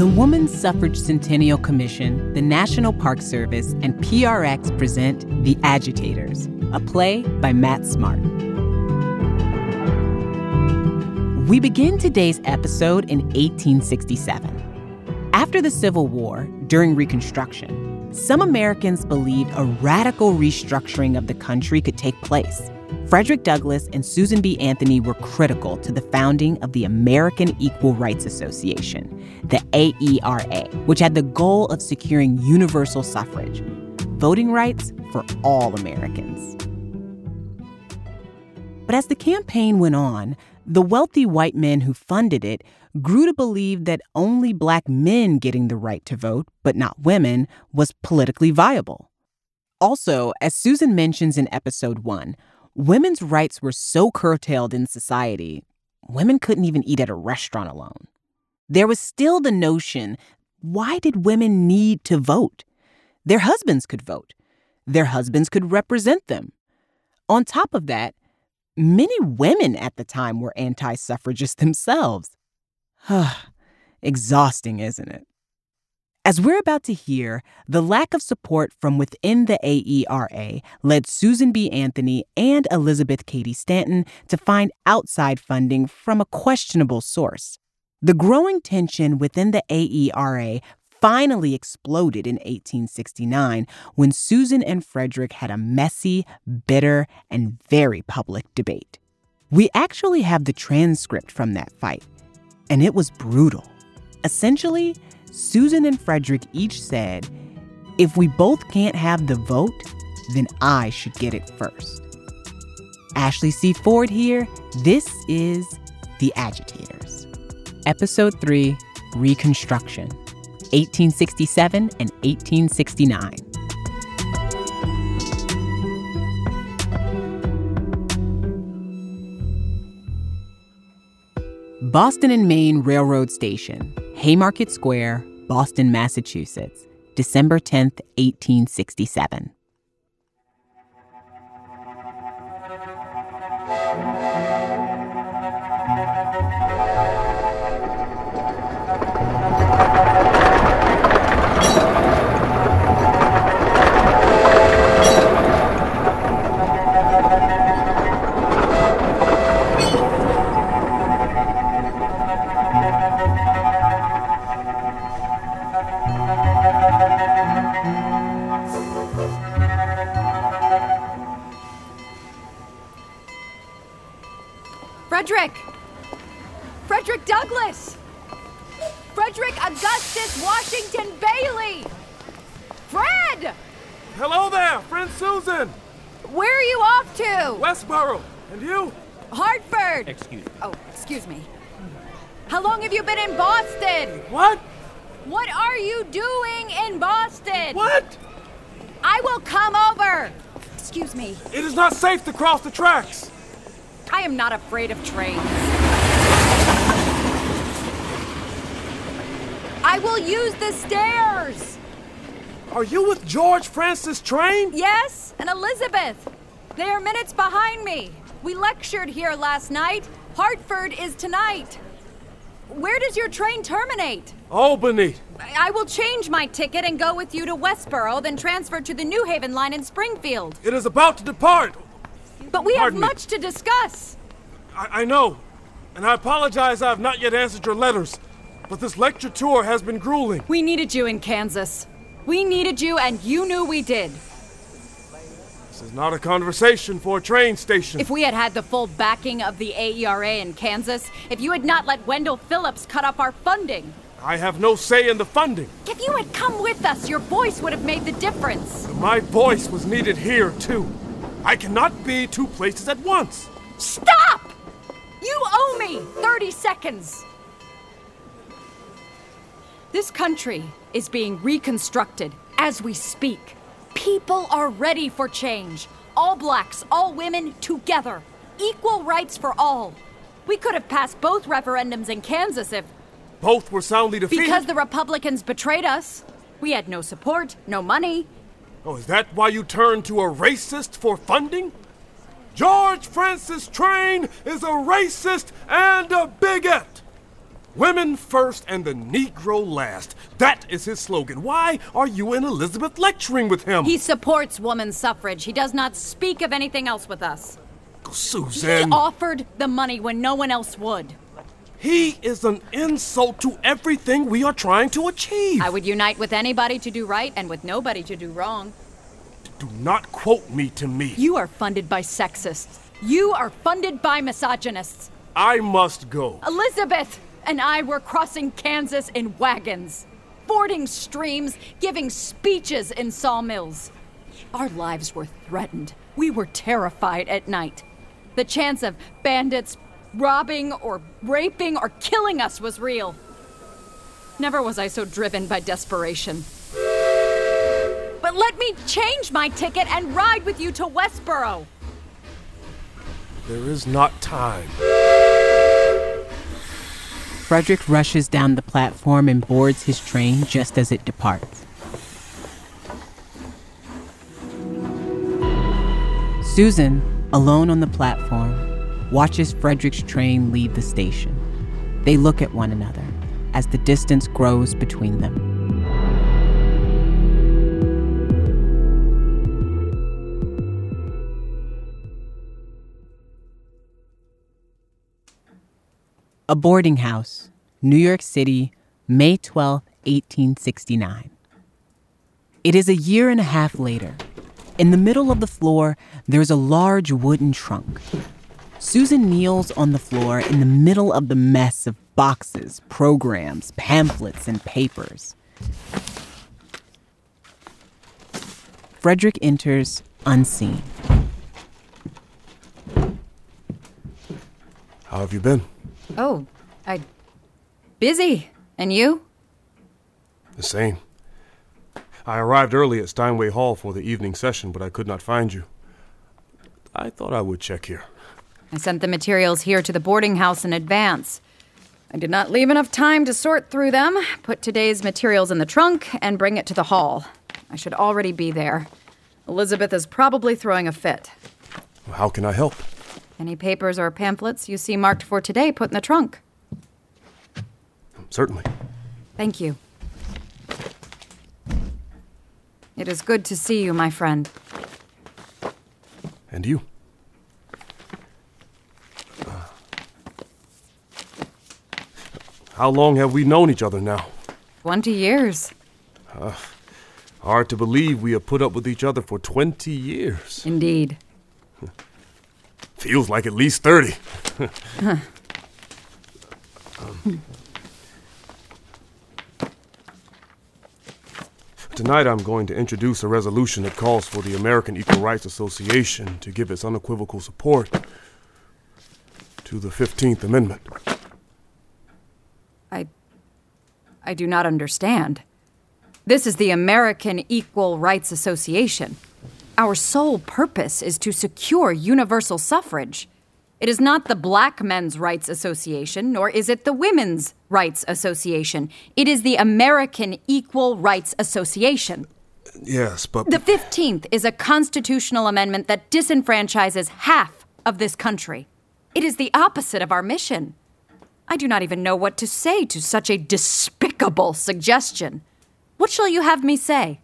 The Women's Suffrage Centennial Commission, the National Park Service, and PRX present The Agitators, a play by Matt Smart. We begin today's episode in 1867. After the Civil War, during Reconstruction, some Americans believed a radical restructuring of the country could take place. Frederick Douglass and Susan B. Anthony were critical to the founding of the American Equal Rights Association, the AERA, which had the goal of securing universal suffrage, voting rights for all Americans. But as the campaign went on, the wealthy white men who funded it grew to believe that only black men getting the right to vote, but not women, was politically viable. Also, as Susan mentions in episode one, women's rights were so curtailed in society, women couldn't even eat at a restaurant alone. There was still the notion why did women need to vote? Their husbands could vote, their husbands could represent them. On top of that, many women at the time were anti suffragists themselves. Exhausting, isn't it? As we're about to hear, the lack of support from within the AERA led Susan B. Anthony and Elizabeth Cady Stanton to find outside funding from a questionable source. The growing tension within the AERA finally exploded in 1869 when Susan and Frederick had a messy, bitter, and very public debate. We actually have the transcript from that fight, and it was brutal. Essentially, Susan and Frederick each said, If we both can't have the vote, then I should get it first. Ashley C. Ford here. This is The Agitators. Episode 3 Reconstruction 1867 and 1869. Boston and Maine Railroad Station, Haymarket Square, Boston, Massachusetts, December 10th, 1867. Boston? What? What are you doing in Boston? What? I will come over! Excuse me. It is not safe to cross the tracks. I am not afraid of trains. I will use the stairs! Are you with George Francis Train? Yes, and Elizabeth. They are minutes behind me. We lectured here last night. Hartford is tonight. Where does your train terminate? Albany. I will change my ticket and go with you to Westboro, then transfer to the New Haven line in Springfield. It is about to depart. But we Pardon have much to discuss. I, I know. And I apologize I have not yet answered your letters. But this lecture tour has been grueling. We needed you in Kansas. We needed you, and you knew we did. This is not a conversation for a train station. If we had had the full backing of the AERA in Kansas, if you had not let Wendell Phillips cut off our funding, I have no say in the funding. if you had come with us, your voice would have made the difference. My voice was needed here, too. I cannot be two places at once. Stop! You owe me 30 seconds. This country is being reconstructed as we speak. People are ready for change. All blacks, all women, together. Equal rights for all. We could have passed both referendums in Kansas if. Both were soundly defeated. Because the Republicans betrayed us. We had no support, no money. Oh, is that why you turned to a racist for funding? George Francis Train is a racist and a bigot. Women first and the Negro last. That is his slogan. Why are you and Elizabeth lecturing with him? He supports woman suffrage. He does not speak of anything else with us. Susan. He offered the money when no one else would. He is an insult to everything we are trying to achieve. I would unite with anybody to do right and with nobody to do wrong. Do not quote me to me. You are funded by sexists. You are funded by misogynists. I must go. Elizabeth and I were crossing Kansas in wagons, fording streams, giving speeches in sawmills. Our lives were threatened. We were terrified at night. The chance of bandits robbing or raping or killing us was real. Never was I so driven by desperation. But let me change my ticket and ride with you to Westboro. There is not time. Frederick rushes down the platform and boards his train just as it departs. Susan, alone on the platform, watches Frederick's train leave the station. They look at one another as the distance grows between them. A boarding house, New York City, May 12, 1869. It is a year and a half later. In the middle of the floor, there's a large wooden trunk. Susan kneels on the floor in the middle of the mess of boxes, programs, pamphlets, and papers. Frederick enters unseen. How have you been? Oh, I. busy. And you? The same. I arrived early at Steinway Hall for the evening session, but I could not find you. I thought I would check here. I sent the materials here to the boarding house in advance. I did not leave enough time to sort through them, put today's materials in the trunk, and bring it to the hall. I should already be there. Elizabeth is probably throwing a fit. How can I help? Any papers or pamphlets you see marked for today, put in the trunk. Certainly. Thank you. It is good to see you, my friend. And you? Uh, how long have we known each other now? Twenty years. Hard to believe we have put up with each other for 20 years. Indeed. Feels like at least 30. Um, Tonight I'm going to introduce a resolution that calls for the American Equal Rights Association to give its unequivocal support to the 15th Amendment. I. I do not understand. This is the American Equal Rights Association. Our sole purpose is to secure universal suffrage. It is not the Black Men's Rights Association, nor is it the Women's Rights Association. It is the American Equal Rights Association. Yes, but The 15th is a constitutional amendment that disenfranchises half of this country. It is the opposite of our mission. I do not even know what to say to such a despicable suggestion. What shall you have me say?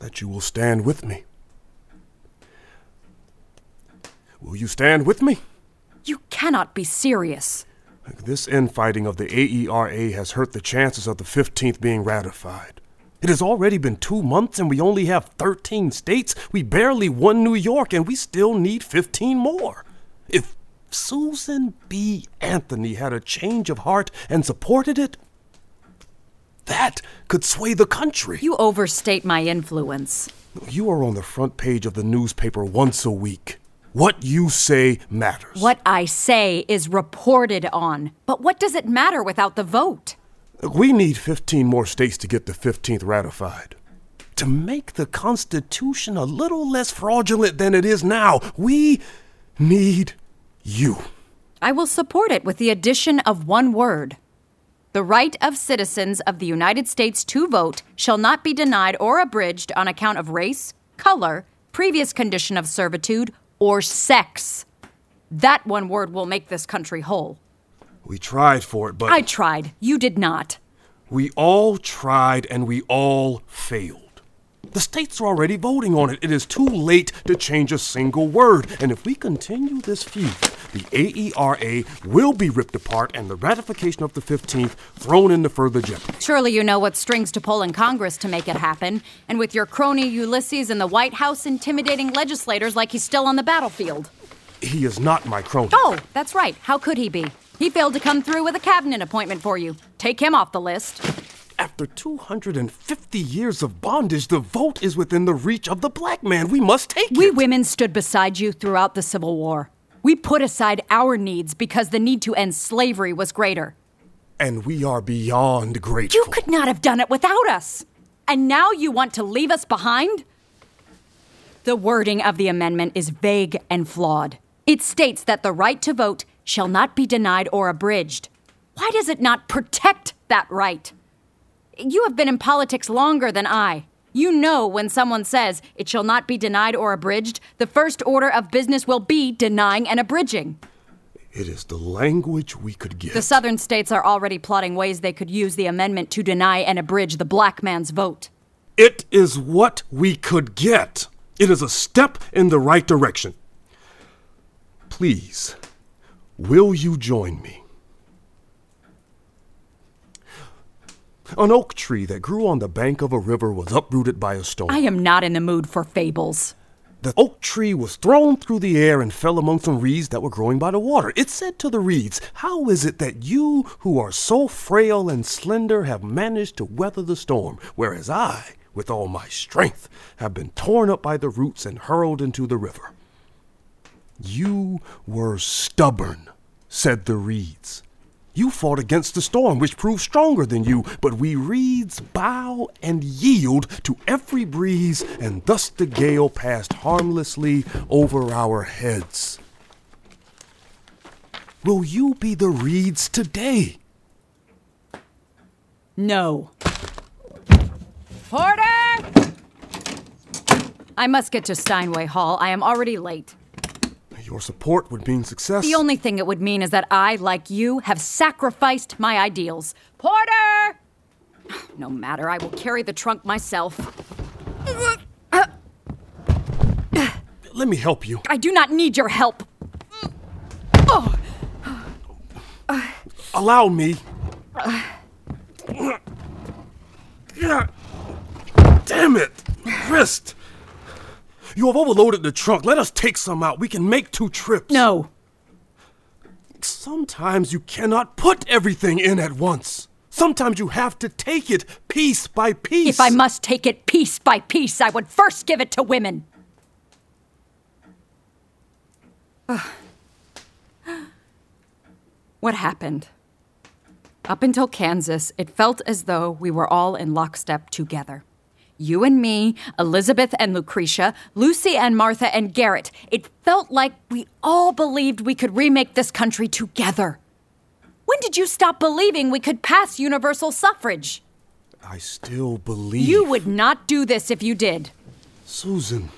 That you will stand with me. Will you stand with me? You cannot be serious. This infighting of the AERA has hurt the chances of the 15th being ratified. It has already been two months and we only have 13 states. We barely won New York and we still need 15 more. If Susan B. Anthony had a change of heart and supported it, that could sway the country. You overstate my influence. You are on the front page of the newspaper once a week. What you say matters. What I say is reported on. But what does it matter without the vote? We need 15 more states to get the 15th ratified. To make the Constitution a little less fraudulent than it is now, we need you. I will support it with the addition of one word. The right of citizens of the United States to vote shall not be denied or abridged on account of race, color, previous condition of servitude, or sex. That one word will make this country whole. We tried for it, but I tried. You did not. we all tried and we all failed. The states are already voting on it. It is too late to change a single word. And if we continue this feud, the AERA will be ripped apart and the ratification of the 15th thrown into further jeopardy. Surely you know what strings to pull in Congress to make it happen. And with your crony Ulysses in the White House intimidating legislators like he's still on the battlefield. He is not my crony. Oh, that's right. How could he be? He failed to come through with a cabinet appointment for you. Take him off the list. After 250 years of bondage, the vote is within the reach of the black man. We must take We it. We women stood beside you throughout the Civil War. We put aside our needs because the need to end slavery was greater. and we are beyond grateful. You could not have done it without us. And now you want to leave us behind? The wording of the amendment is vague and flawed. It states that the right to vote shall not be denied or abridged. Why does it not protect that right? You have been in politics longer than I. You know when someone says it shall not be denied or abridged, the first order of business will be denying and abridging. It is the language we could get. The southern states are already plotting ways they could use the amendment to deny and abridge the black man's vote. It is what we could get. It is a step in the right direction. Please, will you join me? An oak tree that grew on the bank of a river was uprooted by a storm. I am not in the mood for fables. The oak tree was thrown through the air and fell among some reeds that were growing by the water. It said to the reeds, How is it that you, who are so frail and slender, have managed to weather the storm, whereas I, with all my strength, have been torn up by the roots and hurled into the river? You were stubborn, said the reeds. You fought against the storm, which proved stronger than you, but we reeds bow and yield to every breeze, and thus the gale passed harmlessly over our heads. Will you be the reeds today? No. Porter! I must get to Steinway Hall. I am already late. Your support would mean success. The only thing it would mean is that I, like you, have sacrificed my ideals. Porter! No matter, I will carry the trunk myself. Let me help you. I do not need your help. Allow me. You have overloaded the trunk. Let us take some out. We can make two trips. No. Sometimes you cannot put everything in at once. Sometimes you have to take it piece by piece. If I must take it piece by piece, I would first give it to women. what happened? Up until Kansas, it felt as though we were all in lockstep together. You and me, Elizabeth and Lucretia, Lucy and Martha and Garrett. It felt like we all believed we could remake this country together. When did you stop believing we could pass universal suffrage? I still believe. You would not do this if you did. Susan.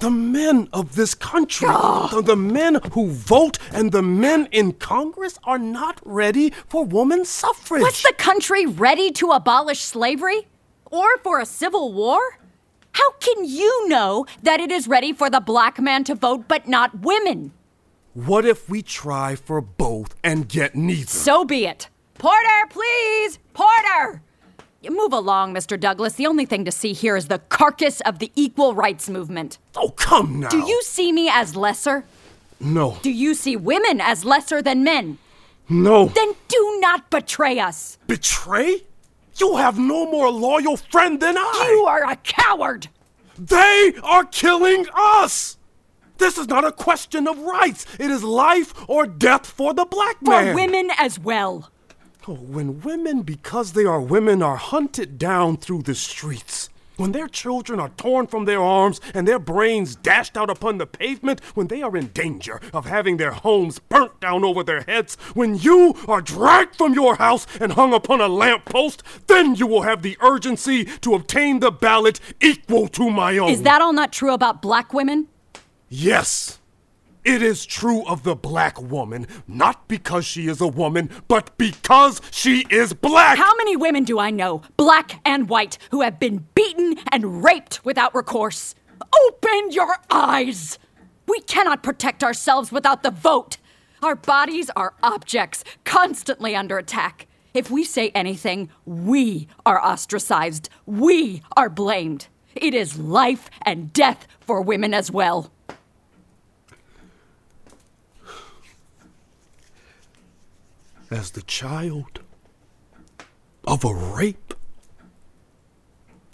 The men of this country, the, the men who vote and the men in Congress are not ready for woman suffrage. Was the country ready to abolish slavery? Or for a civil war? How can you know that it is ready for the black man to vote but not women? What if we try for both and get neither? So be it. Porter, please! Porter! Move along, Mr. Douglass. The only thing to see here is the carcass of the equal rights movement. Oh, come now. Do you see me as lesser? No. Do you see women as lesser than men? No. Then do not betray us. Betray? You have no more loyal friend than I. You are a coward. They are killing us. This is not a question of rights. It is life or death for the black man. For women as well. Oh, when women, because they are women, are hunted down through the streets, when their children are torn from their arms and their brains dashed out upon the pavement, when they are in danger of having their homes burnt down over their heads, when you are dragged from your house and hung upon a lamp post, then you will have the urgency to obtain the ballot equal to my own. Is that all not true about black women? Yes, It is true of the black woman, not because she is a woman, but because she is black. How many women do I know, black and white, who have been beaten and raped without recourse? Open your eyes! We cannot protect ourselves without the vote. Our bodies are objects, constantly under attack. If we say anything, we are ostracized. We are blamed. It is life and death for women as well. As the child of a rape.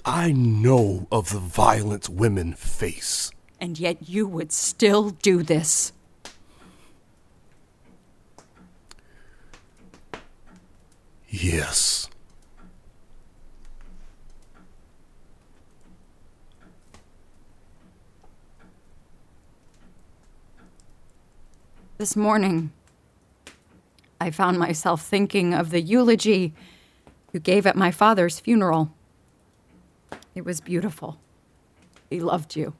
I know of the violence women face. And yet you would still do this. Yes. This morning, I found myself thinking of the eulogy you gave at my father's funeral. It was beautiful. He loved you.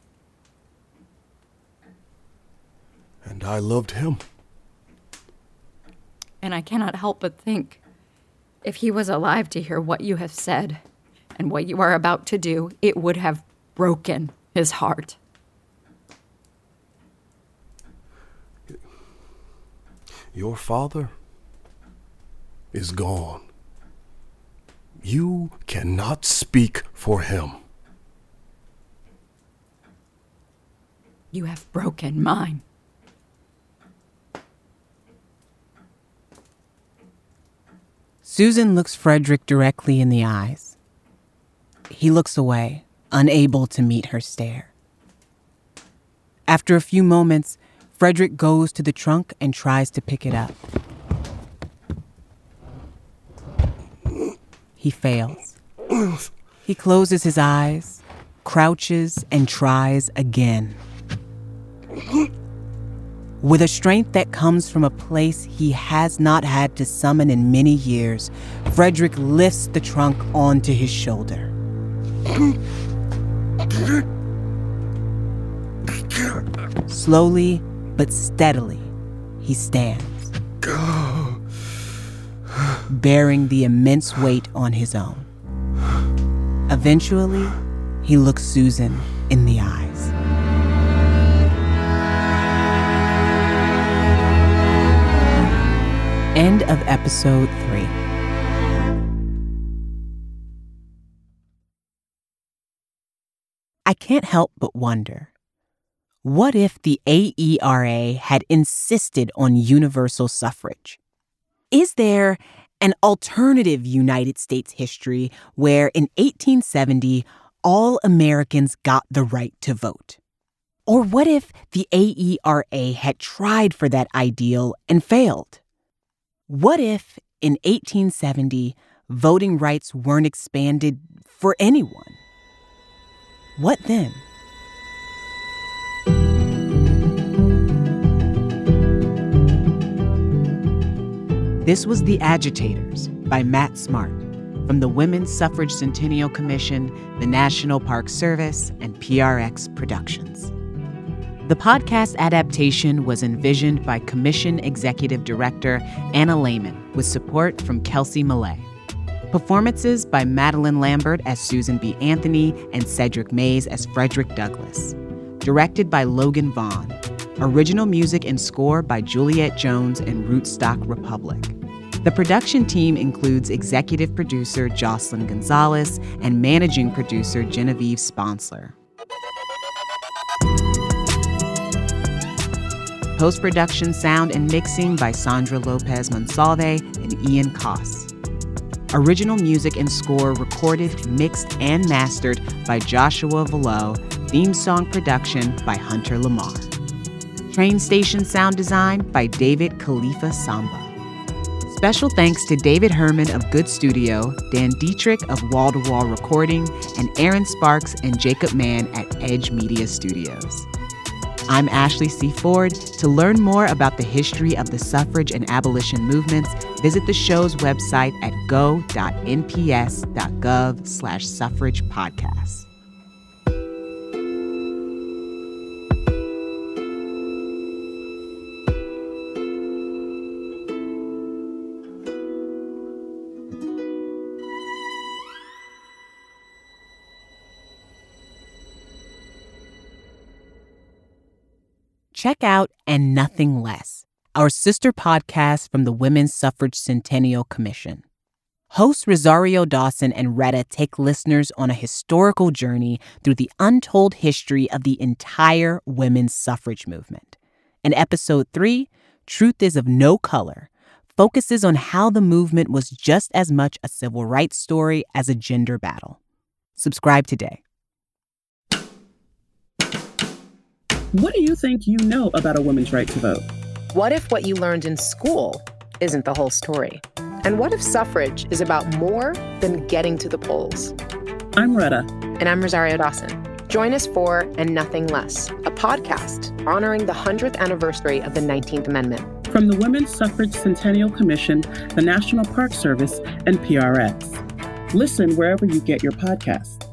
And I loved him. And I cannot help but think if he was alive to hear what you have said and what you are about to do, it would have broken his heart. Your father is gone. You cannot speak for him. You have broken mine. Susan looks Frederick directly in the eyes. He looks away, unable to meet her stare. After a few moments, Frederick goes to the trunk and tries to pick it up. He fails. He closes his eyes, crouches, and tries again. With a strength that comes from a place he has not had to summon in many years, Frederick lifts the trunk onto his shoulder. Slowly but steadily, he stands bearing the immense weight on his own. Eventually, he looks Susan in the eyes. End of episode three. I can't help but wonder what if the AERA had insisted on universal suffrage? Is there an alternative United States history where in 1870 all Americans got the right to vote? Or what if the AERA had tried for that ideal and failed? What if in 1870 voting rights weren't expanded for anyone? What then? This was The Agitators by Matt Smart from the Women's Suffrage Centennial Commission, the National Park Service, and PRX Productions. The podcast adaptation was envisioned by Commission Executive Director Anna Laymon with support from Kelsey Millay. Performances by Madeline Lambert as Susan B. Anthony and Cedric Mays as Frederick Douglass. Directed by Logan Vaughn. Original music and score by Juliet Jones and Rootstock Republic. The production team includes executive producer Jocelyn Gonzalez and managing producer Genevieve Sponsler. Post production sound and mixing by Sandra Lopez Monsalve and Ian Koss. Original music and score recorded, mixed, and mastered by Joshua Velo. Theme song production by Hunter Lamar. Train station sound design by David Khalifa Samba. Special thanks to David Herman of Good Studio, Dan Dietrich of Wall to Wall Recording, and Aaron Sparks and Jacob Mann at Edge Media Studios. I'm Ashley C. Ford. To learn more about the history of the suffrage and abolition movements, visit the show's website at go.nps.gov slash suffrage podcast. Check out And Nothing Less, our sister podcast from the Women's Suffrage Centennial Commission. Hosts Rosario Dawson and Retta take listeners on a historical journey through the untold history of the entire women's suffrage movement. And episode three, Truth is of No Color, focuses on how the movement was just as much a civil rights story as a gender battle. Subscribe today. What do you think you know about a woman's right to vote? What if what you learned in school isn't the whole story? And what if suffrage is about more than getting to the polls? I'm Retta. And I'm Rosario Dawson. Join us for And Nothing Less, a podcast honoring the 100th anniversary of the 19th Amendment. From the Women's Suffrage Centennial Commission, the National Park Service, and PRX. Listen wherever you get your podcasts.